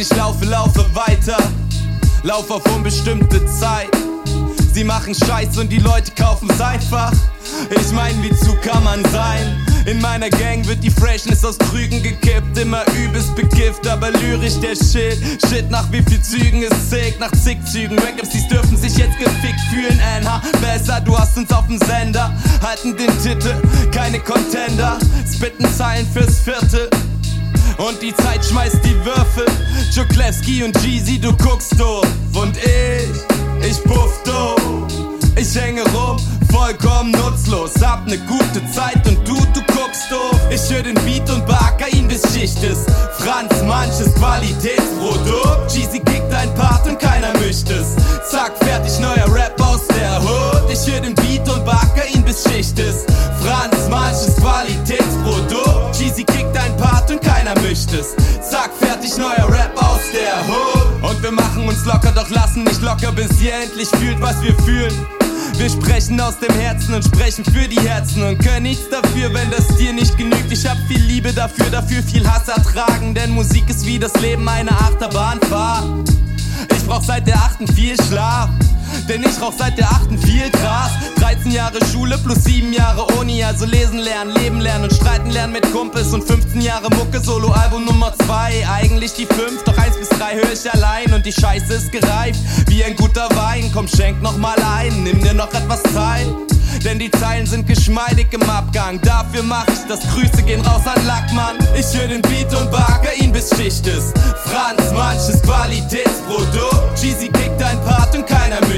ich laufe, laufe weiter, laufe auf unbestimmte Zeit. Sie machen Scheiß und die Leute kaufen's einfach. Ich mein, wie zu kann man sein? In meiner Gang wird die Freshness aus Krügen gekippt, immer übelst bekifft, aber lyrisch der Shit. Shit, nach wie viel Zügen ist sick, nach zig Zügen. Rap-MCs dürfen sich jetzt gefickt fühlen, NH. Besser, du hast uns auf dem Sender, halten den Titel, keine Contender, spitten Zeilen fürs Viertel. Und die Zeit schmeißt die Würfel. Joklewski und Jeezy, du guckst doof. Und ich, ich puff doof. Ich hänge rum, vollkommen nutzlos. Hab ne gute Zeit und du, du guckst doof. Ich hör den Beat und beacker ihn bis Schicht ist. Franz, manches Qualitätsprodukt. Jeezy kickt ein Part und keiner mischt es. Zack, fertig, neuer Rap aus der Hood. Ich hör den Beat und beacker ihn bis Schicht ist. Franz, manches Qualitätsprodukt. Jeezy kickt ein Part und keiner mischt es. Uns locker, doch lassen nicht locker, bis ihr endlich fühlt, was wir fühlen. Wir sprechen aus dem Herzen und sprechen für die Herzen und können nichts dafür, wenn das dir nicht genügt. Ich hab viel Liebe dafür, dafür viel Hass ertragen, denn Musik ist wie das Leben eine Achterbahnfahrt. Ich brauch seit der achten viel Schlaf. Denn ich rauch seit der achten viel Gras. 13 Jahre Schule plus 7 Jahre Uni, also lesen lernen, leben lernen und streiten lernen mit Kumpels. Und 15 Jahre Mucke, Solo-Album Nummer 2. Eigentlich die 5, doch 1 bis 3 höre ich allein. Und die Scheiße ist gereift, wie ein guter Wein. Komm, schenk noch mal ein, nimm dir noch etwas Zeit. Denn die Zeilen sind geschmeidig im Abgang. Dafür mach ich das. Grüße gehen raus an Lackmann. Ich höre den Beat und bagger ihn bis Schicht ist. Franz, manches Qualitätsprodukt. Jeezy kickt ein Part und keiner mischt